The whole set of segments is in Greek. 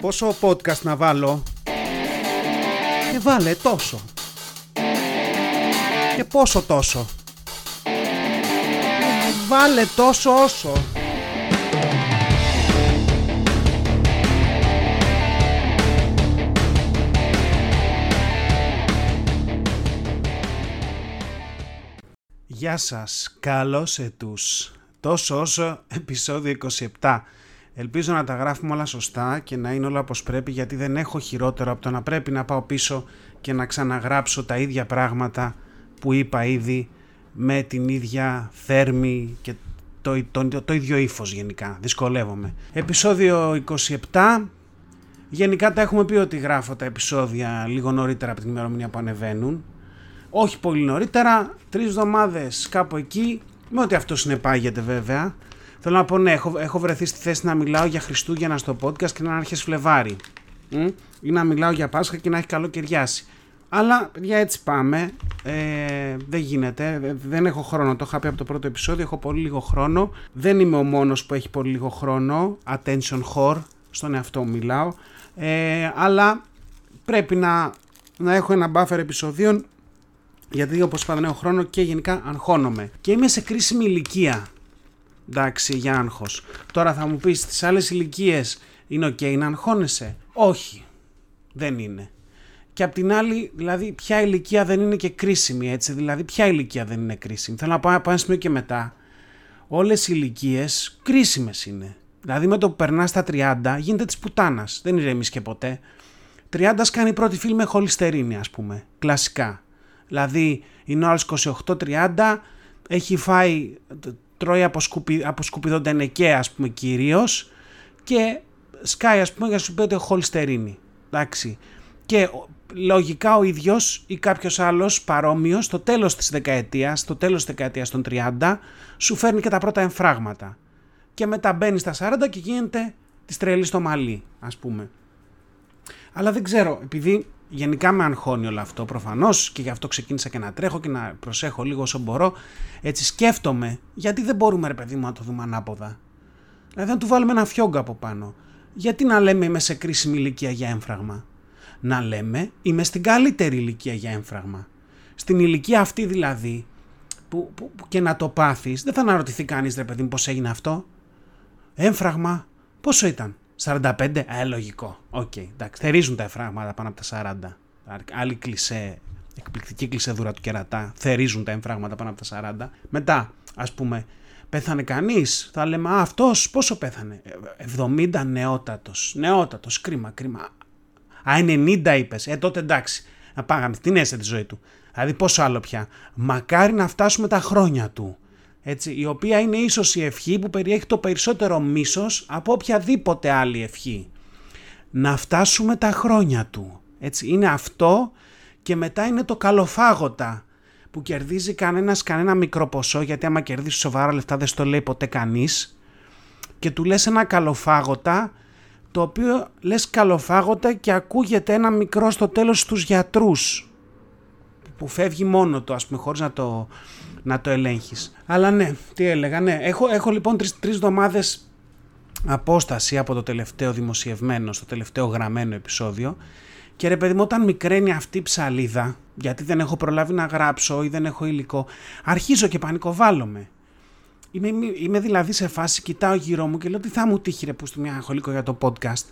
Πόσο podcast να βάλω; Και βάλε τόσο. Και πόσο τόσο. Βάλε τόσο όσο. Γεια σας, καλώς ετούς. Τόσο όσο επεισόδιο 27. Ελπίζω να τα γράφουμε όλα σωστά και να είναι όλα όπως πρέπει γιατί δεν έχω χειρότερο από το να πρέπει να πάω πίσω και να ξαναγράψω τα ίδια πράγματα που είπα ήδη με την ίδια θέρμη και το, το, το, ίδιο ύφος γενικά. Δυσκολεύομαι. Επεισόδιο 27. Γενικά τα έχουμε πει ότι γράφω τα επεισόδια λίγο νωρίτερα από την ημερομηνία που ανεβαίνουν. Όχι πολύ νωρίτερα, τρεις εβδομάδες κάπου εκεί, με ό,τι αυτό συνεπάγεται βέβαια. Θέλω να πω, ναι, έχω, έχω βρεθεί στη θέση να μιλάω για Χριστούγεννα στο podcast και να είναι Φλεβάρι. Μ; Ή να μιλάω για Πάσχα και να έχει καλοκαιριάσει. Αλλά παιδιά έτσι πάμε. Ε, δεν γίνεται. Δεν έχω χρόνο. Το είχα πει από το πρώτο επεισόδιο. Έχω πολύ λίγο χρόνο. Δεν είμαι ο μόνος που έχει πολύ λίγο χρόνο. Attention whore. Στον εαυτό μου μιλάω. Ε, αλλά πρέπει να, να έχω ένα buffer επεισοδίων γιατί όπως είπα δεν έχω χρόνο και γενικά αγχώνομαι. Και είμαι σε κρίσιμη ηλικία. Εντάξει, για άγχος. Τώρα θα μου πεις στις άλλες ηλικίες είναι ok να αγχώνεσαι; Όχι, δεν είναι. Και απ' την άλλη, δηλαδή, ποια ηλικία δεν είναι και κρίσιμη, έτσι; Δηλαδή, ποια ηλικία δεν είναι κρίσιμη; Θέλω να πάω από ένα σημείο και μετά. Όλες οι ηλικίες κρίσιμες είναι. Δηλαδή, με το που περνάς στα 30, γίνεται της πουτάνας. Δεν ηρεμείς και ποτέ. 30 κάνει πρώτη φίλη με χολυστερίνη, ας πούμε. Κλασικά. Δηλαδή είναι ο άλλος 28-30, έχει φάει, τρώει από, σκουπι, από σκουπιδοντενεκέ ας πούμε κυρίως και σκάει ας πούμε για να σου πει ότι έχω χολυστερίνη. Εντάξει. Και λογικά ο ίδιος ή κάποιος άλλος παρόμοιος στο τέλος της δεκαετίας, στο τέλος της δεκαετίας των 30 σου φέρνει και τα πρώτα εμφράγματα. Και μετά μπαίνεις στα 40 και γίνεται τη τρελή στο μαλλί ας πούμε. Αλλά δεν ξέρω, επειδή γενικά με αγχώνει όλο αυτό προφανώς και γι' αυτό ξεκίνησα και να τρέχω και να προσέχω λίγο όσο μπορώ. Έτσι σκέφτομαι γιατί δεν μπορούμε ρε παιδί μου να το δούμε ανάποδα. Δηλαδή να του βάλουμε ένα φιόγκα από πάνω. Γιατί να λέμε είμαι σε κρίσιμη ηλικία για έμφραγμα. Να λέμε είμαι στην καλύτερη ηλικία για έμφραγμα. Στην ηλικία αυτή δηλαδή που, που, που και να το πάθεις δεν θα αναρωτηθεί κανείς ρε παιδί μου πώς έγινε αυτό. Έμφραγμα πόσο ήταν; 45, ε, λογικό. OK, okay, εντάξει. Θερίζουν τα εμφράγματα πάνω από τα 40. Άλλη κλισέ, εκπληκτική κλισεδούρα του κερατά. Θερίζουν τα εμφράγματα πάνω από τα 40. Μετά, ας πούμε, πέθανε κανείς. Θα λέμε, Α, αυτός πόσο πέθανε; 70 νεότατος. Νεότατος, κρίμα, κρίμα. Α, 90 είπες. Ε, τότε εντάξει. Να πάγαμε. Την έζησε τη ζωή του. Δηλαδή, πόσο άλλο πια. Μακάρι να φτάσουμε τα χρόνια του έτσι, η οποία είναι ίσως η ευχή που περιέχει το περισσότερο μίσος από οποιαδήποτε άλλη ευχή. Να φτάσουμε τα χρόνια του. Έτσι, είναι αυτό και μετά είναι το καλοφάγωτα που κερδίζει κανένας κανένα μικρό ποσό γιατί άμα κερδίσει σοβαρά λεφτά δεν στο λέει ποτέ κανείς και του λες ένα καλοφάγωτα το οποίο λες καλοφάγωτα και ακούγεται ένα μικρό στο τέλος στους γιατρούς που φεύγει μόνο το ας πούμε χωρίς να το να το ελέγχεις. Αλλά ναι, τι έλεγα, ναι. Έχω, έχω λοιπόν τρεις, τρεις εβδομάδες απόσταση από το τελευταίο δημοσιευμένο, στο τελευταίο γραμμένο επεισόδιο και ρε παιδί μου όταν μικραίνει αυτή η ψαλίδα, γιατί δεν έχω προλάβει να γράψω ή δεν έχω υλικό, αρχίζω και πανικοβάλλομαι. Είμαι, είμαι δηλαδή σε φάση, κοιτάω γύρω μου και λέω τι θα μου τύχει ρε που στο μια έχω υλικό για το podcast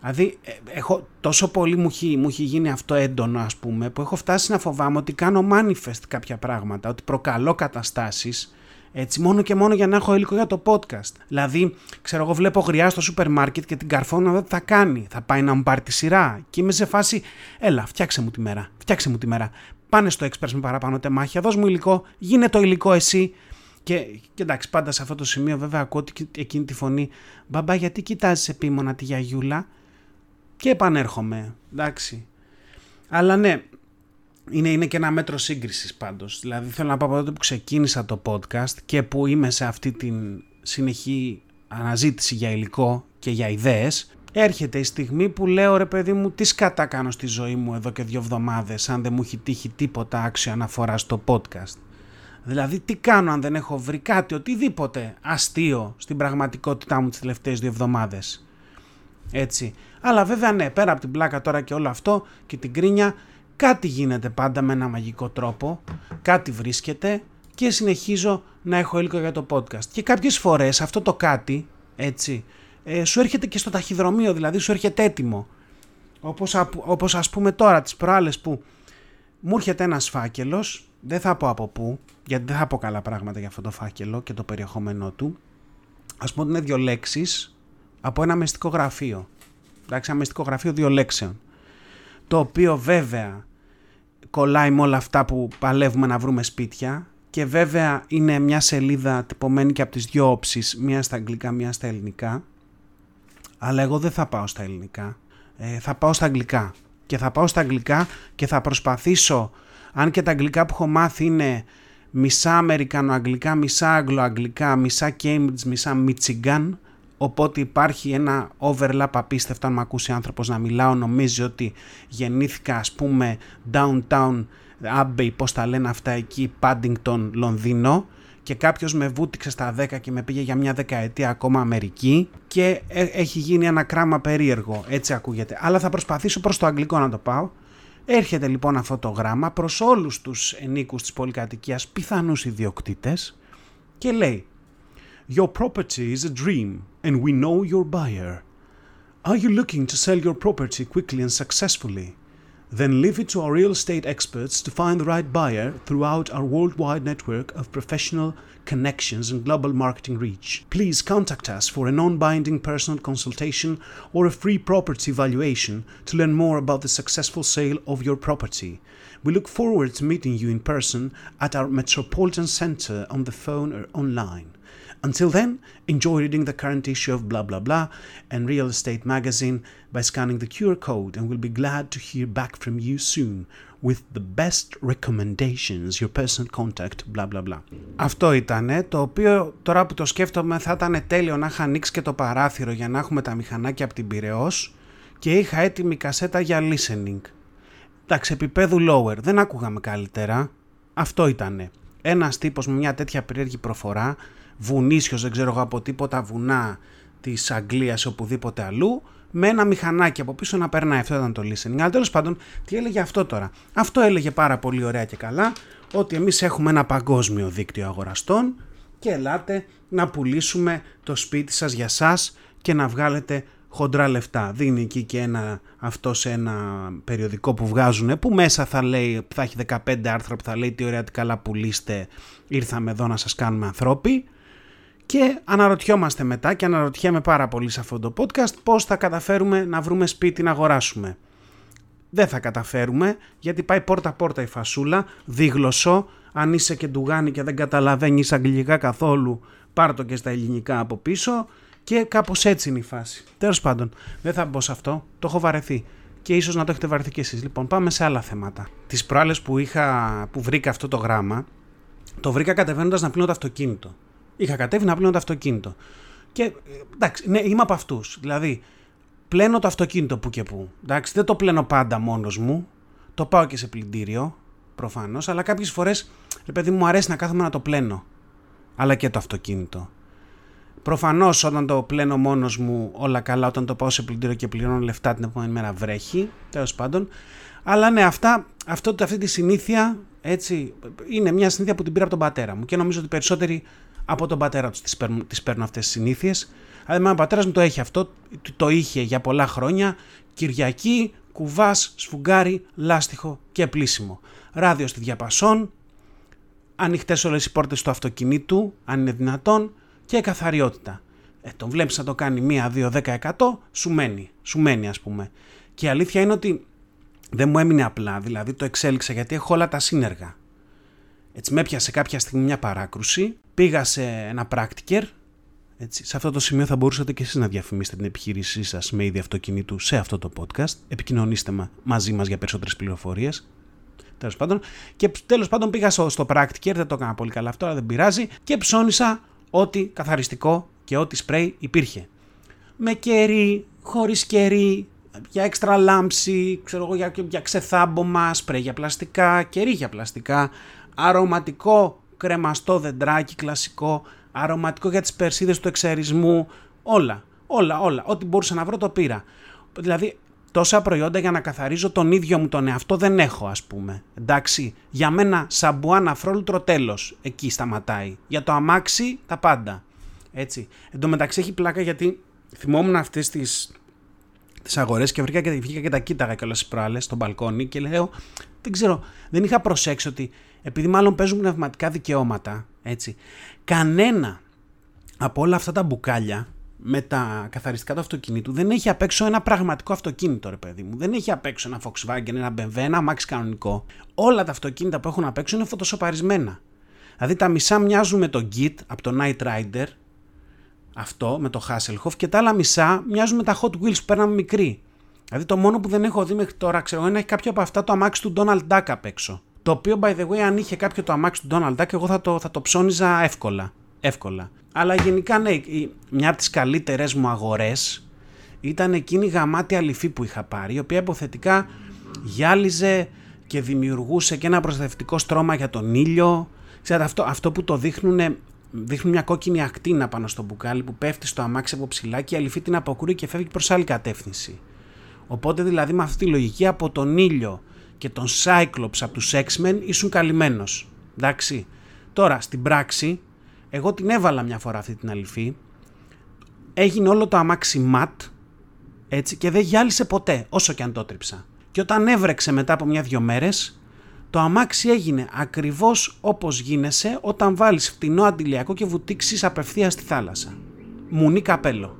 Δηλαδή, ε, έχω, τόσο πολύ μου έχει, μου έχει γίνει αυτό έντονο, ας πούμε, που έχω φτάσει να φοβάμαι ότι κάνω manifest κάποια πράγματα, ότι προκαλώ καταστάσεις, έτσι, μόνο και μόνο για να έχω υλικό για το podcast. Δηλαδή, ξέρω εγώ, βλέπω γριά στο σούπερ μάρκετ και την καρφώνα δεν θα κάνει. Θα πάει να μου πάρει τη σειρά. Και είμαι σε φάση, έλα, φτιάξε μου τη μέρα. Φτιάξε μου τη μέρα. Πάνε στο Express με παραπάνω τεμάχια, δώσ' μου υλικό, γίνε το υλικό εσύ. Και, και εντάξει, πάντα σε αυτό το σημείο βέβαια ακούω εκείνη τη φωνή. Μπαμπά, γιατί κοιτάζεις επίμονα τη γιαγιούλα και επανέρχομαι. Εντάξει. Αλλά ναι, είναι, είναι και ένα μέτρο σύγκρισης πάντως. Δηλαδή θέλω να πω από τότε που ξεκίνησα το podcast και που είμαι σε αυτή την συνεχή αναζήτηση για υλικό και για ιδέες έρχεται η στιγμή που λέω ρε παιδί μου τι σκατά κάνω στη ζωή μου εδώ και δύο εβδομάδες αν δεν μου έχει τύχει τίποτα άξιο αναφορά στο podcast. Δηλαδή τι κάνω αν δεν έχω βρει κάτι οτιδήποτε αστείο στην πραγματικότητά μου τις τελευταίες δύο εβδομάδες. Έτσι. Αλλά βέβαια ναι, πέρα από την πλάκα τώρα και όλο αυτό και την κρίνια, κάτι γίνεται πάντα με ένα μαγικό τρόπο, κάτι βρίσκεται και συνεχίζω να έχω υλικό για το podcast. Και κάποιες φορές αυτό το κάτι, έτσι, ε, σου έρχεται και στο ταχυδρομείο, δηλαδή σου έρχεται έτοιμο. Όπως, όπως ας πούμε τώρα τις προάλλες που μου έρχεται ένας φάκελος, δεν θα πω από πού, γιατί δεν θα πω καλά πράγματα για αυτό το φάκελο και το περιεχόμενό του. Ας πούμε ότι είναι δύο λέξεις από ένα μεστικό γραφείο. Εντάξει, ένα μεστικό γραφείο δύο λέξεων. Το οποίο βέβαια κολλάει με όλα αυτά που παλεύουμε να βρούμε σπίτια και βέβαια είναι μια σελίδα τυπωμένη και από τις δυο όψεις, μία στα αγγλικά, μία στα ελληνικά. Αλλά εγώ δεν θα πάω στα ελληνικά, ε, θα πάω στα αγγλικά. Και θα πάω στα αγγλικά και θα προσπαθήσω, αν και τα αγγλικά που έχω μάθει είναι μισά Αμερικανοαγγλικά, μισά Αγγλοαγγλικά, μισά Cambridge, μισά Michigan, οπότε υπάρχει ένα overlap απίστευτο αν με ακούσει άνθρωπος να μιλάω νομίζει ότι γεννήθηκα ας πούμε downtown Abbey, πώς τα λένε αυτά εκεί, Paddington, Λονδίνο και κάποιος με βούτυξε στα 10 και με πήγε για μια δεκαετία ακόμα Αμερική και ε, έχει γίνει ένα κράμα περίεργο, έτσι ακούγεται. Αλλά θα προσπαθήσω προς το αγγλικό να το πάω. Έρχεται λοιπόν αυτό το γράμμα προς όλους τους ενίκους της πολυκατοικίας, πιθανούς ιδιοκτήτες και λέει Your property is a dream and we know your buyer. Are you looking to sell your property quickly and successfully? Then leave it to our real estate experts to find the right buyer throughout our worldwide network of professional connections and global marketing reach. Please contact us for a non binding personal consultation or a free property valuation to learn more about the successful sale of your property. We look forward to meeting you in person at our Metropolitan Center on the phone or online. Until then, enjoy reading the current issue of blah blah blah and Real Estate Magazine by scanning the QR code, and we'll be glad to hear back from you soon with the best recommendations, your personal contact, blah blah blah. Αυτό ήταν το οποίο τώρα που το σκέφτομαι θα ήταν τέλειο να είχα ανοίξει και το παράθυρο για να έχουμε τα μηχανάκια από την Πυραιός και είχα έτοιμη κασέτα για listening. Εντάξει, επίπεδου lower, δεν άκουγαμε καλύτερα. Αυτό ήτανε. Ένας τύπος με μια τέτοια περίεργη προφορά βουνίσιος, δεν ξέρω εγώ από τίποτα βουνά της Αγγλίας οπουδήποτε αλλού, με ένα μηχανάκι από πίσω να περνάει. Αυτό ήταν το listening. Αλλά τέλος πάντων, τι έλεγε αυτό τώρα. Αυτό έλεγε πάρα πολύ ωραία και καλά ότι εμείς έχουμε ένα παγκόσμιο δίκτυο αγοραστών και ελάτε να πουλήσουμε το σπίτι σας για σας και να βγάλετε χοντρά λεφτά. Δίνει εκεί και ένα, αυτό σε ένα περιοδικό που βγάζουν που μέσα θα λέει, θα έχει 15 άρθρα που θα λέει τι ωραία τι καλά πουλήστε, ήρθαμε εδώ να σας κάνουμε ανθρώποι και αναρωτιόμαστε μετά και αναρωτιέμαι πάρα πολύ σε αυτό το podcast πώς θα καταφέρουμε να βρούμε σπίτι να αγοράσουμε. Δεν θα καταφέρουμε γιατί πάει πόρτα πόρτα η φασούλα, δίγλωσσο, αν είσαι και ντουγάνι και δεν καταλαβαίνεις αγγλικά καθόλου πάρ το και στα ελληνικά από πίσω και κάπως έτσι είναι η φάση. Τέλος πάντων, δεν θα μπω σε αυτό, το έχω βαρεθεί και ίσως να το έχετε βαρεθεί κι εσείς. Λοιπόν, πάμε σε άλλα θέματα. Τις προάλλες που, είχα, που βρήκα αυτό το γράμμα, το βρήκα κατεβαίνοντας να πλύνω το αυτοκίνητο. Είχα κατέβει να πλένω το αυτοκίνητο. Και εντάξει, ναι, είμαι από αυτούς. Δηλαδή, πλένω το αυτοκίνητο που και που. Εντάξει, δεν το πλένω πάντα μόνος μου. Το πάω και σε πλυντήριο, προφανώς. Αλλά κάποιες φορές, ρε παιδί μου, αρέσει να κάθομαι να το πλένω. Αλλά και το αυτοκίνητο. Προφανώς όταν το πλένω μόνος μου, όλα καλά. Όταν το πάω σε πλυντήριο και πληρώνω λεφτά την επόμενη μέρα βρέχει. Τέλος πάντων. Αλλά ναι, αυτά, αυτό, αυτή τη συνήθεια έτσι, είναι μια συνήθεια που την πήρα από τον πατέρα μου και νομίζω ότι περισσότεροι από τον πατέρα τους τις παίρνουν, τις παίρνουν αυτές τις συνήθειες. Αλλά ο πατέρας μου το έχει αυτό, το είχε για πολλά χρόνια. Κυριακή, κουβάς, σφουγγάρι, λάστιχο και πλήσιμο. Ράδιο στη διαπασόν, ανοιχτές όλες οι πόρτες του αυτοκινήτου, αν είναι δυνατόν, και καθαριότητα. Ε, τον βλέπεις να το κάνει μία, δύο, δέκα εκατό, σου μένει, σου μένει ας πούμε. Και η αλήθεια είναι ότι δεν μου έμεινε απλά, δηλαδή το εξέλιξα γιατί έχω όλα τα σύνεργα. Έτσι με έπιασε κάποια στιγμή μια παράκρουση, πήγα σε ένα πράκτικερ, έτσι, σε αυτό το σημείο θα μπορούσατε και εσείς να διαφημίσετε την επιχείρησή σας με είδη αυτοκινήτου σε αυτό το podcast. Επικοινωνήστε μαζί μας για περισσότερες πληροφορίες. Τέλος πάντων. Και τέλος πάντων πήγα στο, στο πράκτικερ, δεν το έκανα πολύ καλά αυτό, αλλά δεν πειράζει. Και ψώνισα ό,τι καθαριστικό και ό,τι σπρέι υπήρχε. Με κερί, χωρίς κερί, για έξτρα λάμψη, ξέρω εγώ, για, για ξεθάμπομα, σπρέι για πλαστικά, κερί για πλαστικά, αρωματικό κρεμαστό δεντράκι κλασικό, αρωματικό για τις περσίδες του εξαιρισμού, όλα. Όλα, όλα. Ό,τι μπορούσα να βρω το πήρα. Δηλαδή, τόσα προϊόντα για να καθαρίζω τον ίδιο μου τον εαυτό δεν έχω, ας πούμε. Εντάξει, για μένα σαμπουάνα φρόλουτρο τέλος. Εκεί σταματάει. Για το αμάξι τα πάντα. Έτσι. Εν τω μεταξύ έχει πλάκα γιατί θυμόμουν αυτές τις τις αγορές και βρήκα και, βγήκα και τα κοίταγα και όλες τις προάλλες στο μπαλκόνι και λέω, δεν ξέρω, δεν είχα προσέξει ότι επειδή μάλλον παίζουν πνευματικά δικαιώματα, έτσι, κανένα από όλα αυτά τα μπουκάλια με τα καθαριστικά του αυτοκινήτου δεν έχει απ' έξω ένα πραγματικό αυτοκίνητο, ρε παιδί μου. Δεν έχει απ' έξω ένα Volkswagen, ένα BMW, ένα Max κανονικό. Όλα τα αυτοκίνητα που έχουν απ' έξω είναι φωτοσοπαρισμένα. Δηλαδή τα μισά μοιάζουν με το Git από το Night Rider, αυτό με το Hasselhoff, και τα άλλα μισά μοιάζουν με τα Hot Wheels που παίρναμε μικρή. Δηλαδή το μόνο που δεν έχω δει μέχρι τώρα, ξέρω, είναι να έχει κάποιο από αυτά το αμάξι του Donald Duck απ' έξω. Το οποίο, by the way, αν είχε κάποιο το αμάξι του Donald Duck, εγώ θα το, θα το ψώνιζα εύκολα. Εύκολα. Αλλά γενικά, ναι, μια από τις καλύτερες μου αγορές ήταν εκείνη η γαμάτη αληφή που είχα πάρει, η οποία υποθετικά γυάλιζε και δημιουργούσε και ένα προστατευτικό στρώμα για τον ήλιο. Ξέρετε, αυτό, αυτό που το δείχνουν, δείχνουν μια κόκκινη ακτίνα πάνω στο μπουκάλι που πέφτει στο αμάξι από ψηλά και η αληφή την αποκρούει και φεύγει προς άλλη κατεύθυνση. Οπότε δηλαδή με αυτή τη λογική από τον ήλιο και τον Cyclops από τους X-Men ήσουν καλυμμένος. Εντάξει. Τώρα στην πράξη εγώ την έβαλα μια φορά αυτή την αληφή. Έγινε όλο το αμάξι ματ έτσι και δεν γυάλισε ποτέ όσο και αν το τρίψα. Και όταν έβρεξε μετά από μια-δυο μέρες το αμάξι έγινε ακριβώς όπως γίνεσαι όταν βάλεις φτηνό αντιλιακό και βουτήξεις απευθείας στη θάλασσα. Μουνί καπέλο.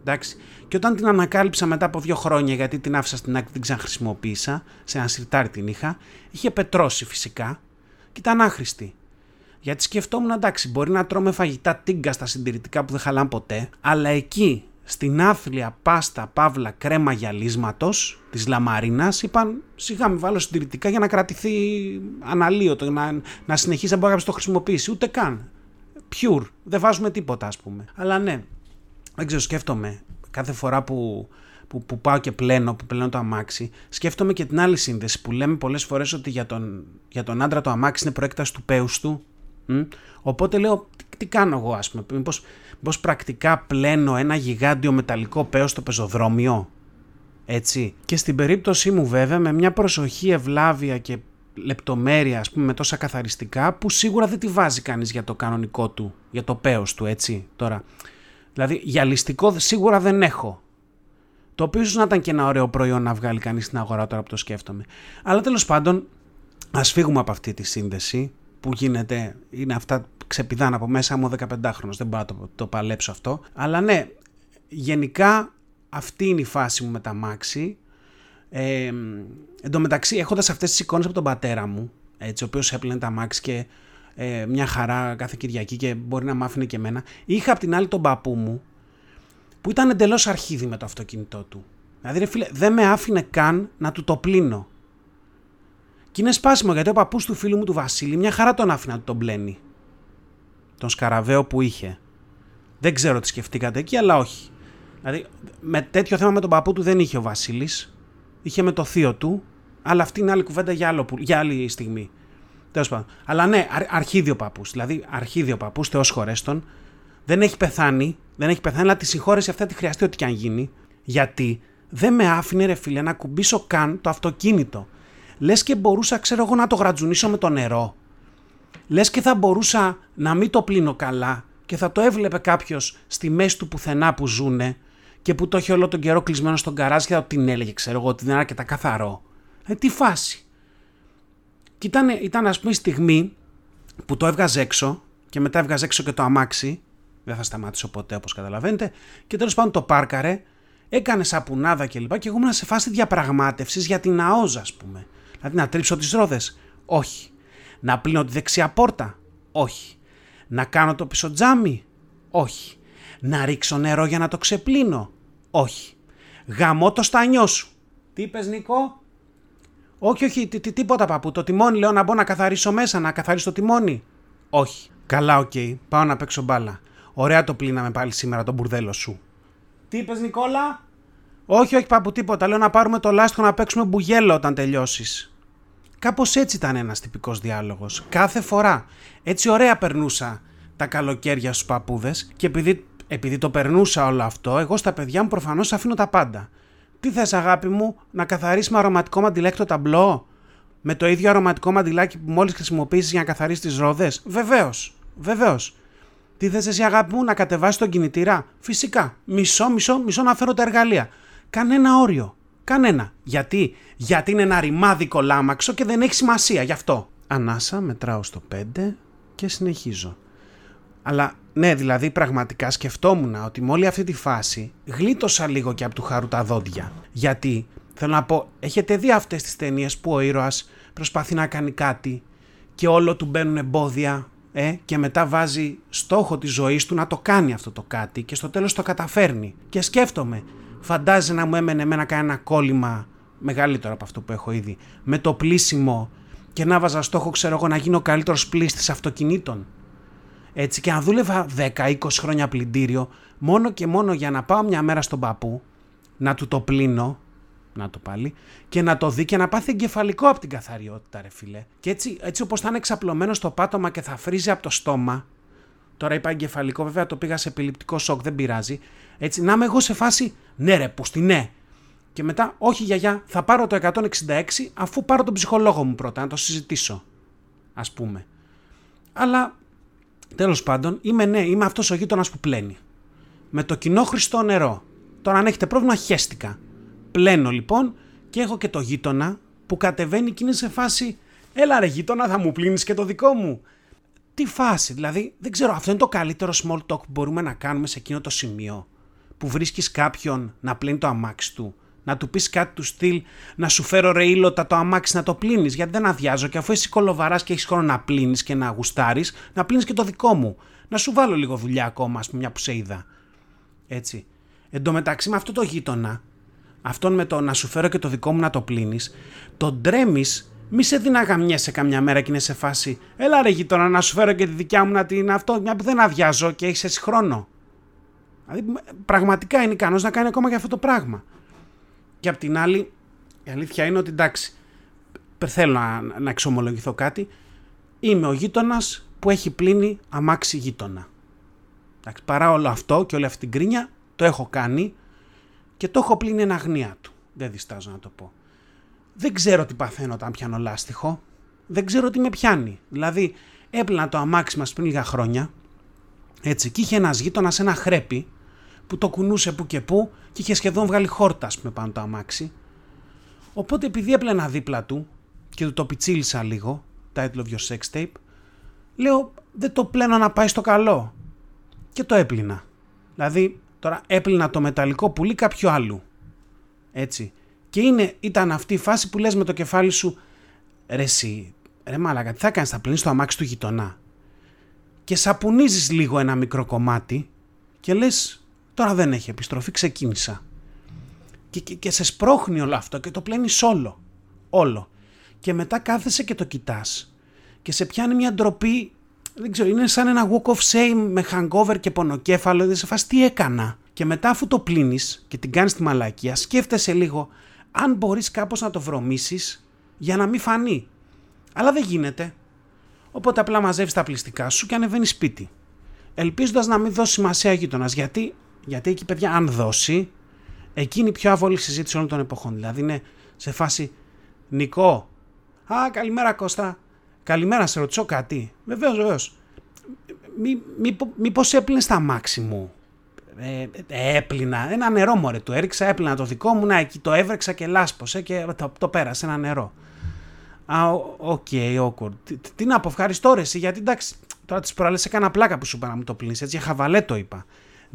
Εντάξει. Και όταν την ανακάλυψα μετά από δύο χρόνια, γιατί την άφησα στην άκρη, την ξαναχρησιμοποίησα, σε ένα σιρτάρι την είχα, είχε πετρώσει φυσικά και ήταν άχρηστη. Γιατί σκεφτόμουν, εντάξει, μπορεί να τρώμε φαγητά τίγκα στα συντηρητικά που δεν χαλάνε ποτέ, αλλά εκεί, στην άθλια πάστα παύλα κρέμα γυαλίσματος της λαμαρίνας, είπαν σιγά μην βάλω συντηρητικά για να κρατηθεί αναλύωτο, να, να συνεχίσει να μπορεί να το χρησιμοποιήσει. Ούτε καν. Pure. Δεν βάζουμε τίποτα, ας πούμε. Αλλά ναι, δεν ξέρω, σκέφτομαι κάθε φορά που, που, που πάω και πλένω, που πλένω το αμάξι, σκέφτομαι και την άλλη σύνδεση που λέμε πολλές φορές ότι για τον, για τον άντρα το αμάξι είναι προέκταση του πέους του. Οπότε λέω, τι, κάνω εγώ, ας πούμε, μήπως, πρακτικά πλένω ένα γιγάντιο μεταλλικό πέος στο πεζοδρόμιο. Έτσι. Και στην περίπτωσή μου βέβαια με μια προσοχή ευλάβεια και λεπτομέρεια ας πούμε με τόσα καθαριστικά που σίγουρα δεν τη βάζει κανείς για το κανονικό του, για το πέος του έτσι τώρα. Δηλαδή γυαλιστικό σίγουρα δεν έχω. Το οποίο ίσως να ήταν και ένα ωραίο προϊόν να βγάλει κανείς στην αγορά τώρα που το σκέφτομαι. Αλλά τέλος πάντων, ας φύγουμε από αυτή τη σύνδεση που γίνεται, είναι αυτά ξεπηδάνε από μέσα μου 15χρονο. Δεν μπορώ να το, το παλέψω αυτό. Αλλά ναι, γενικά αυτή είναι η φάση μου με τα μάξι. Ε, εν τω μεταξύ, έχοντας αυτές τις εικόνες από τον πατέρα μου, έτσι, ο οποίος έπλαινε τα μάξι και ε, μια χαρά κάθε Κυριακή και μπορεί να μ' άφηνε και εμένα. Είχα απ' την άλλη τον παππού μου που ήταν εντελώς αρχίδι με το αυτοκίνητό του. Δηλαδή, ρε φίλε, δεν με άφηνε καν να του το πλύνω. Και είναι σπάσιμο γιατί ο παππούς του φίλου μου του Βασίλη μια χαρά τον άφηνε να του τον πλένει. Τον σκαραβαίο που είχε. Δεν ξέρω τι σκεφτήκατε εκεί, αλλά όχι. Δηλαδή, με τέτοιο θέμα με τον παππού του δεν είχε ο Βασίλης. Είχε με το θείο του, αλλά αυτή είναι άλλη κουβέντα για, άλλο, για άλλη στιγμή. Τέλος πάντων. Αλλά ναι, αρχίδιο παππούς. Δηλαδή, αρχίδιο παππούς, Θεός χωρέστον. Δεν έχει πεθάνει. Δεν έχει πεθάνει, αλλά τη συγχώρεση αυτά τη χρειαστεί ό,τι και αν γίνει. Γιατί δεν με άφηνε, ρε φίλε, να κουμπίσω καν το αυτοκίνητο. Λες και μπορούσα, ξέρω εγώ, να το γρατζουνίσω με το νερό. Λες και θα μπορούσα να μην το πλύνω καλά και θα το έβλεπε κάποιος στη μέση του πουθενά που ζούνε και που το έχει όλο τον καιρό κλεισμένο στον καράζ και θα την έλεγε, ξέρω εγώ, ότι δεν είναι αρκετά καθαρό. Ε, τι φάση. Και ήταν, ήταν ας πούμε η στιγμή που το έβγαζε έξω και μετά έβγαζε έξω και το αμάξι. Δεν θα σταματήσω ποτέ όπως καταλαβαίνετε. Και τέλος πάντων το πάρκαρε, έκανε σαπουνάδα κλπ. Και, και εγώ ήμουν σε φάση διαπραγμάτευσης για την ΑΟΖ, ας πούμε. Δηλαδή να τρίψω τις ρόδες. Όχι. Να πλύνω τη δεξιά πόρτα. Όχι. Να κάνω το πίσω τζάμι. Όχι. Να ρίξω νερό για να το ξεπλύνω. Όχι. Γαμώ το στανιό σου. Τι είπες Νικό; Όχι, όχι, τι, τίποτα παππού. Το τιμόνι λέω να μπω να καθαρίσω μέσα, να καθαρίσω το τιμόνι. Όχι. Καλά, OK. Okay. Πάω να παίξω μπάλα. Ωραία το πλύναμε πάλι σήμερα το μπουρδέλο σου. Τι είπες, Νικόλα; Όχι, όχι, παππού, τίποτα. Λέω να πάρουμε το λάστιχο να παίξουμε μπουγέλο όταν τελειώσεις. Κάπως έτσι ήταν ένας τυπικός διάλογος. Κάθε φορά. Έτσι ωραία περνούσα τα καλοκαίρια στους παππούδες και επειδή επειδή το περνούσα όλο αυτό, εγώ στα παιδιά μου προφανώς αφήνω τα πάντα. Τι θες, αγάπη μου, να καθαρίσει με αρωματικό μαντιλάκι το ταμπλό, με το ίδιο αρωματικό μαντιλάκι που μόλις χρησιμοποιήσεις για να καθαρίσει τις ρόδες; Βεβαίως, βεβαίως. Τι θες εσύ, αγάπη μου, να κατεβάσει τον κινητήρα; Φυσικά. Μισό, μισό, μισό να φέρω τα εργαλεία. Κανένα όριο. Κανένα. Γιατί, Γιατί είναι ένα ρημάδικο λάμαξο και δεν έχει σημασία γι' αυτό. Ανάσα, μετράω στο 5 και συνεχίζω. Αλλά ναι, δηλαδή πραγματικά σκεφτόμουν ότι με όλη αυτή τη φάση γλίτωσα λίγο και από του χαρού τα δόντια. Γιατί, θέλω να πω, έχετε δει αυτές τις ταινίες που ο ήρωας προσπαθεί να κάνει κάτι και όλο του μπαίνουν εμπόδια ε, και μετά βάζει στόχο της ζωής του να το κάνει αυτό το κάτι και στο τέλος το καταφέρνει. Και σκέφτομαι, φαντάζει να μου έμενε εμένα κανένα κόλλημα μεγαλύτερο από αυτό που έχω ήδη, με το πλήσιμο και να βάζα στόχο, ξέρω εγώ, να γίνω ο καλύτερος πλήστης αυτοκινήτων. Έτσι, και αν δούλευα 10-20 χρόνια πλυντήριο, μόνο και μόνο για να πάω μια μέρα στον παππού, να του το πλύνω, να το πάλι, και να το δει και να πάθει εγκεφαλικό από την καθαριότητα, ρε φίλε. Και έτσι, έτσι όπως θα είναι εξαπλωμένος στο πάτωμα και θα φρίζει από το στόμα, τώρα είπα εγκεφαλικό, βέβαια το πήγα σε επιληπτικό σοκ, δεν πειράζει. Έτσι, να είμαι εγώ σε φάση, ναι ρε, που ναι. Και μετά, όχι γιαγιά, θα πάρω το 166 αφού πάρω τον ψυχολόγο μου πρώτα, να το συζητήσω. Ας πούμε. Αλλά Τέλος πάντων, είμαι ναι, είμαι αυτός ο γείτονας που πλένει. Με το κοινό χρηστό νερό. Τώρα αν έχετε πρόβλημα χέστηκα. Πλένω λοιπόν και έχω και το γείτονα που κατεβαίνει και είναι σε φάση «Έλα ρε γείτονα θα μου πλύνεις και το δικό μου». Τι φάση, δηλαδή δεν ξέρω αυτό είναι το καλύτερο small talk που μπορούμε να κάνουμε σε εκείνο το σημείο που βρίσκεις κάποιον να πλύνει το αμάξι του να του πεις κάτι του στυλ, να σου φέρω ρε ήλωτα το αμάξι να το πλύνεις. Γιατί δεν αδειάζω και αφού είσαι κολοβαράς και έχεις χρόνο να πλύνεις και να γουστάρεις, να πλύνεις και το δικό μου. Να σου βάλω λίγο δουλειά ακόμα, ας πούμε, μια που σε είδα. Έτσι. Εν τω μεταξύ με αυτό το γείτονα, αυτόν με το να σου φέρω και το δικό μου να το πλύνεις, τον τρέμεις, μη σε δυναγαμιέσαι καμιά μέρα και είναι σε φάση. Έλα ρε γείτονα, να σου φέρω και τη δικιά μου να την αυτό, μια που δεν αδειάζω και έχεις εσύ χρόνο. Δηλαδή, πραγματικά είναι ικανός να κάνει ακόμα και αυτό το πράγμα. Και απ' την άλλη, η αλήθεια είναι ότι εντάξει, θέλω να, να εξομολογηθώ κάτι. Είμαι ο γείτονας που έχει πλύνει αμάξι γείτονα. Εντάξει, παρά όλο αυτό και όλη αυτή την κρίνια, το έχω κάνει και το έχω πλύνει εν αγνία του. Δεν διστάζω να το πω. Δεν ξέρω τι παθαίνω όταν πιάνω λάστιχο. Δεν ξέρω τι με πιάνει. Δηλαδή, έπλυνα το αμάξι μας πριν λίγα χρόνια. Έτσι, και είχε ένας γείτονας ένα χρέπι που το κουνούσε που και που και είχε σχεδόν βγάλει χόρτα, με πάνω το αμάξι. Οπότε επειδή έπλαινα δίπλα του και του το πιτσίλησα λίγο, title of your sex tape, λέω δεν το πλένω να πάει στο καλό. Και το έπλυνα. Δηλαδή τώρα έπλυνα το μεταλλικό πουλί κάποιου άλλου. Έτσι. Και είναι, ήταν αυτή η φάση που λες με το κεφάλι σου ρε εσύ, ρε μάλακα, τι θα κάνεις, θα πλύνεις το αμάξι του γειτονά. Και σαπουνίζεις λίγο ένα μικρό κομμάτι και λες Τώρα δεν έχει επιστροφή, ξεκίνησα. Και, και, και σε σπρώχνει όλο αυτό και το πλένει όλο. Όλο. Και μετά κάθεσαι και το κοιτάς και σε πιάνει μια ντροπή. Δεν ξέρω, είναι σαν ένα walk of shame με hangover και πονοκέφαλο. Δεν σε φας τι έκανα. Και μετά, αφού το πλύνεις και την κάνεις τη μαλακία, σκέφτεσαι λίγο αν μπορείς κάπως να το βρωμίσεις για να μην φανεί. Αλλά δεν γίνεται. Οπότε απλά μαζεύεις τα πληστικά σου και ανεβαίνεις σπίτι. Ελπίζοντας να μην δώσει σημασία γείτονας. Γιατί γιατί εκεί, παιδιά, αν δώσει, εκείνη η πιο άβολη συζήτηση όλων των εποχών. Δηλαδή είναι σε φάση Νίκο. Α, καλημέρα Κώστα. Καλημέρα, σε ρωτήσω κάτι. Βεβαίως, βεβαίως. Μήπω μήπως έπλυνε τα αμάξι μου. Ε, ε, έπλυνα. Ένα νερό μωρέ του έριξα, έπλυνα το δικό μου, να εκεί το έβρεξα και λάσπωσε και το, το πέρασε ένα νερό. Α, OK, okay, awkward. Τι, τι να πω, ευχαριστώ ρε, γιατί εντάξει, τώρα τις προάλλες έκανα πλάκα που σου είπα να μου το πλύνεις, έτσι, χαβαλέ το είπα.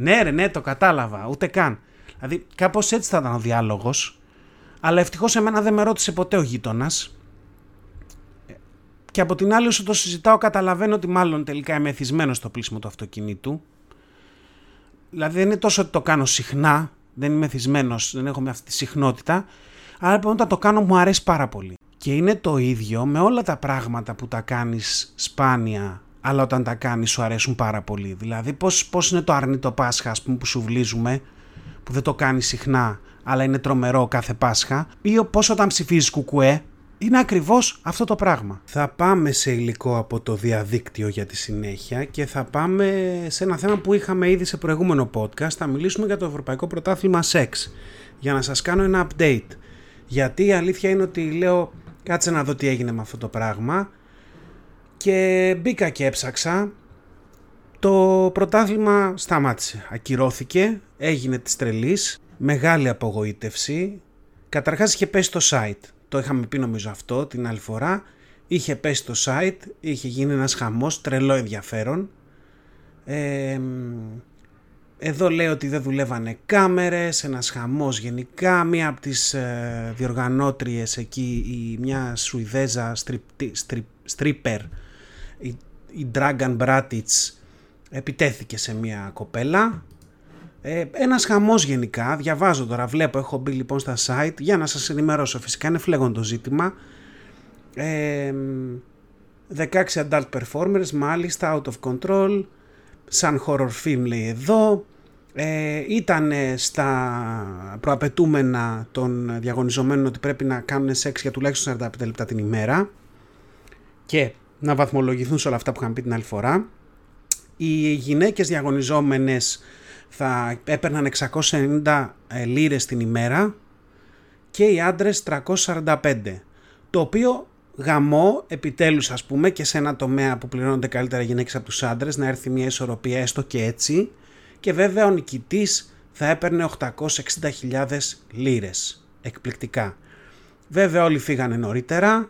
Ναι, ρε, ναι, το κατάλαβα. Ούτε καν. Δηλαδή, κάπως έτσι θα ήταν ο διάλογος. Αλλά ευτυχώς εμένα δεν με ρώτησε ποτέ ο γείτονας. Και από την άλλη, όσο το συζητάω, καταλαβαίνω ότι μάλλον τελικά είμαι εθισμένος στο πλήσιμο του αυτοκινήτου. Δηλαδή, δεν είναι τόσο ότι το κάνω συχνά. Δεν είμαι εθισμένος, δεν έχω με αυτή τη συχνότητα. Αλλά λοιπόν, όταν το κάνω, μου αρέσει πάρα πολύ. Και είναι το ίδιο με όλα τα πράγματα που τα κάνεις σπάνια αλλά όταν τα κάνεις σου αρέσουν πάρα πολύ. Δηλαδή πώς, πώς είναι το αρνητό Πάσχα πούμε, που σου βλίζουμε, που δεν το κάνεις συχνά, αλλά είναι τρομερό κάθε Πάσχα, ή πώς όταν ψηφίζεις κουκουέ, είναι ακριβώς αυτό το πράγμα. Θα πάμε σε υλικό από το διαδίκτυο για τη συνέχεια και θα πάμε σε ένα θέμα που είχαμε ήδη σε προηγούμενο podcast. Θα μιλήσουμε για το Ευρωπαϊκό Πρωτάθλημα Σεξ για να σας κάνω ένα update. Γιατί η αλήθεια είναι ότι λέω κάτσε να δω τι έγινε με αυτό το πράγμα και μπήκα και έψαξα. Το πρωτάθλημα σταμάτησε, ακυρώθηκε, έγινε της τρελής, μεγάλη απογοήτευση. Καταρχάς είχε πέσει το site, το είχαμε πει νομίζω αυτό την άλλη φορά. Είχε πέσει το site, είχε γίνει ένας χαμός, τρελό ενδιαφέρον. Ε, εδώ λέει ότι δεν δουλεύανε κάμερες, ένας χαμός γενικά. Μία από τις ε, διοργανώτριες εκεί, η, μια Σουηδέζα στρίπερ, η, η Dragan Bratic, επιτέθηκε σε μια κοπέλα. Ε, ένας χαμός γενικά, διαβάζω τώρα, βλέπω, έχω μπει λοιπόν στα site για να σας ενημερώσω. Φυσικά είναι φλέγον το ζήτημα. Ε, 16 adult performers, μάλιστα, out of control, σαν horror film λέει εδώ, ε, ήταν στα προαπαιτούμενα των διαγωνιζομένων ότι πρέπει να κάνουν σεξ για τουλάχιστον 45 λεπτά την ημέρα και να βαθμολογηθούν σε όλα αυτά που είχαμε πει την άλλη φορά. Οι γυναίκες διαγωνιζόμενες θα έπαιρναν 690 ε, λίρες την ημέρα και οι άντρες 345 το οποίο γαμό επιτέλους ας πούμε και σε ένα τομέα που πληρώνονται καλύτερα γυναίκες από τους άντρες να έρθει μια ισορροπία έστω και έτσι και βέβαια ο νικητής θα έπαιρνε 860.000 λίρες. Εκπληκτικά. Βέβαια όλοι φύγανε νωρίτερα,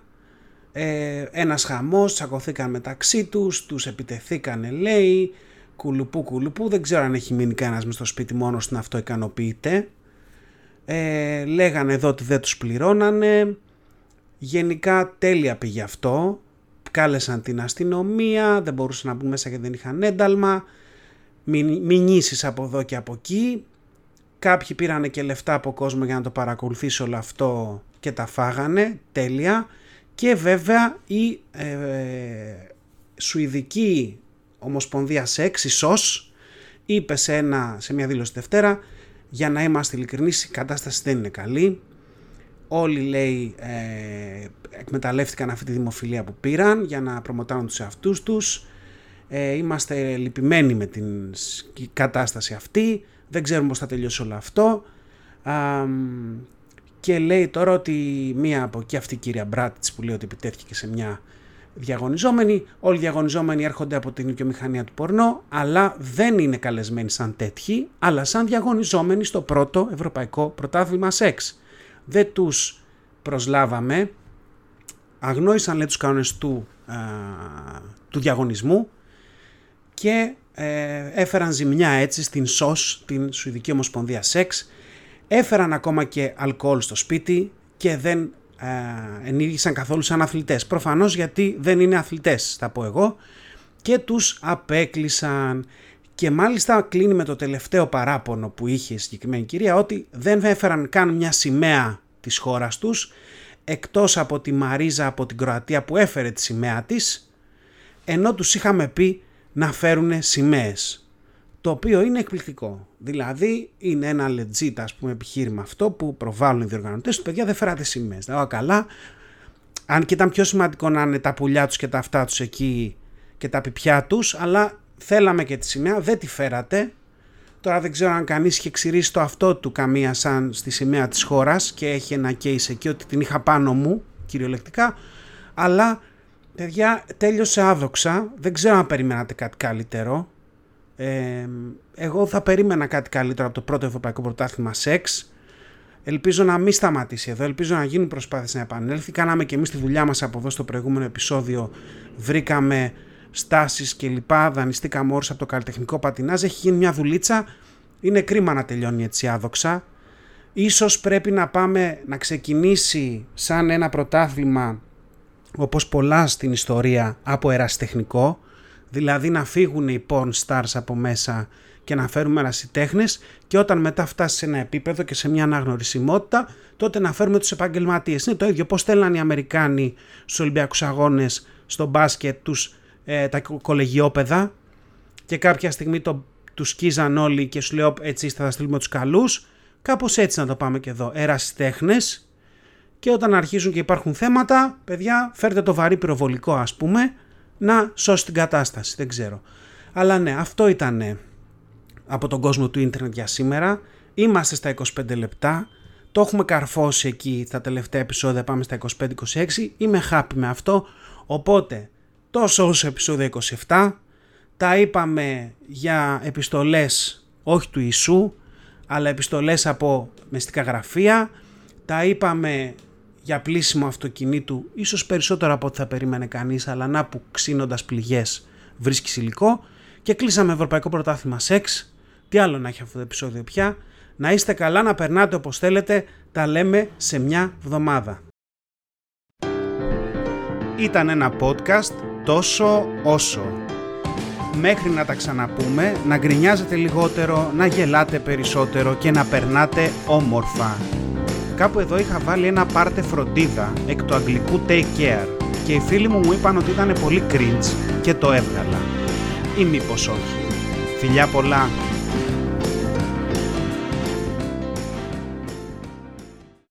ε, ένας χαμός, τσακωθήκαν μεταξύ τους, τους επιτεθήκανε λέει, κουλουπού κουλουπού, δεν ξέρω αν έχει μείνει κανένας μες στο σπίτι μόνος να αυτό ικανοποιείται. Ε, λέγανε εδώ ότι δεν τους πληρώνανε, γενικά τέλεια πήγε αυτό, κάλεσαν την αστυνομία, δεν μπορούσαν να μπουν μέσα γιατί δεν είχαν ένταλμα, μηνύσεις από εδώ και από εκεί. Κάποιοι πήρανε και λεφτά από κόσμο για να το παρακολουθήσει όλο αυτό και τα φάγανε, τέλεια. Και βέβαια η ε, Σουηδική Ομοσπονδία Σεξ, η ΣΟΣ, είπε σε, ένα, σε μια δήλωση Δευτέρα για να είμαστε ειλικρινείς η κατάσταση δεν είναι καλή. Όλοι λέει ε, εκμεταλλεύτηκαν αυτή τη δημοφιλία που πήραν για να προμοτάνουν τους εαυτούς τους ε, είμαστε λυπημένοι με την κατάσταση αυτή, δεν ξέρουμε πώς θα τελειώσει όλο αυτό. Και λέει τώρα ότι μία από εκεί αυτή η κυρία Μπράτιτς που λέει ότι επιτέθηκε σε μια διαγωνιζόμενη, όλοι οι διαγωνιζόμενοι έρχονται από την οικειομηχανία του πορνό, αλλά δεν είναι καλεσμένοι σαν τέτοιοι, αλλά σαν διαγωνιζόμενοι στο πρώτο ευρωπαϊκό πρωτάθλημα σεξ. Δεν τους προσλάβαμε, αγνόησαν λέει τους κανόνες του, του διαγωνισμού, και ε, έφεραν ζημιά έτσι στην ΣΟΣ, την Σουηδική Ομοσπονδία Σεξ, έφεραν ακόμα και αλκοόλ στο σπίτι και δεν ε, ενήργησαν καθόλου σαν αθλητές. Προφανώς γιατί δεν είναι αθλητές, θα πω εγώ, και τους απέκλεισαν. Και μάλιστα κλείνει με το τελευταίο παράπονο που είχε η συγκεκριμένη κυρία ότι δεν έφεραν καν μια σημαία της χώρας τους εκτός από τη Μαρίζα από την Κροατία που έφερε τη σημαία της ενώ τους είχαμε πει να φέρουν σημαίες. Το οποίο είναι εκπληκτικό. Δηλαδή είναι ένα legit ας πούμε επιχείρημα αυτό που προβάλλουν οι διοργανωτές του παιδιά δεν φέρατε σημαίες. Δηλαδή καλά, αν και ήταν πιο σημαντικό να είναι τα πουλιά τους και τα αυτά τους εκεί και τα πιπιά τους, αλλά θέλαμε και τη σημαία, δεν τη φέρατε. Τώρα δεν ξέρω αν κανείς είχε ξηρίσει το αυτό του καμία σαν στη σημαία της χώρας και έχει ένα case εκεί ότι την είχα πάνω μου κυριολεκτικά, αλλά Παιδιά, τέλειωσε άδοξα. Δεν ξέρω αν περιμένατε κάτι καλύτερο. Ε, εγώ θα περίμενα κάτι καλύτερο από το πρώτο Ευρωπαϊκό Πρωτάθλημα Σεξ. Ελπίζω να μην σταματήσει εδώ. Ελπίζω να γίνουν προσπάθειες να επανέλθει. Κάναμε και εμείς τη δουλειά μας από εδώ στο προηγούμενο επεισόδιο. Βρήκαμε στάσεις και λοιπά. Δανειστήκαμε όρους από το καλλιτεχνικό πατινάζ. Έχει γίνει μια δουλίτσα. Είναι κρίμα να τελειώνει έτσι άδοξα. Ίσως πρέπει να πάμε να ξεκινήσει σαν ένα πρωτάθλημα όπως πολλά στην ιστορία από ερασιτεχνικό, δηλαδή να φύγουν οι porn stars από μέσα και να φέρουμε ερασιτέχνες και όταν μετά φτάσει σε ένα επίπεδο και σε μια αναγνωρισιμότητα τότε να φέρουμε τους επαγγελματίες. Είναι το ίδιο πώς θέλαν οι Αμερικάνοι στους Ολυμπιακούς Αγώνες στο μπάσκετ τους ε, τα κολεγιόπεδα και κάποια στιγμή το, τους σκίζαν όλοι και σου λέω έτσι θα στείλουμε τους καλούς. Κάπως έτσι να το πάμε και εδώ. Ερασιτέχνες και όταν αρχίζουν και υπάρχουν θέματα, παιδιά, φέρτε το βαρύ πυροβολικό ας πούμε, να σώσει την κατάσταση, δεν ξέρω. Αλλά ναι, αυτό ήταν από τον κόσμο του ίντερνετ για σήμερα. Είμαστε στα 25 λεπτά. Το έχουμε καρφώσει εκεί τα τελευταία επεισόδια, πάμε στα 25-26. Είμαι happy με αυτό. Οπότε, τόσο όσο επεισόδιο 27, τα είπαμε για επιστολές όχι του Ιησού, αλλά επιστολές από μεστικά γραφεία. Τα είπαμε για πλήσιμο αυτοκινήτου, ίσως περισσότερο από ό,τι θα περίμενε κανείς, αλλά να που ξύνοντας πληγές βρίσκεις υλικό. Και κλείσαμε Ευρωπαϊκό Πρωτάθλημα Σεξ. Τι άλλο να έχει αυτό το επεισόδιο πια; Να είστε καλά, να περνάτε όπως θέλετε. Τα λέμε σε μια βδομάδα. Ήταν ένα podcast τόσο όσο. Μέχρι να τα ξαναπούμε, να γκρινιάζετε λιγότερο, να γελάτε περισσότερο και να περνάτε όμορφα. Κάπου εδώ είχα βάλει ένα πάρτε φροντίδα εκ του αγγλικού take care και οι φίλοι μου μου είπαν ότι ήταν πολύ cringe και το έβγαλα. Ή μήπως όχι. Φιλιά πολλά!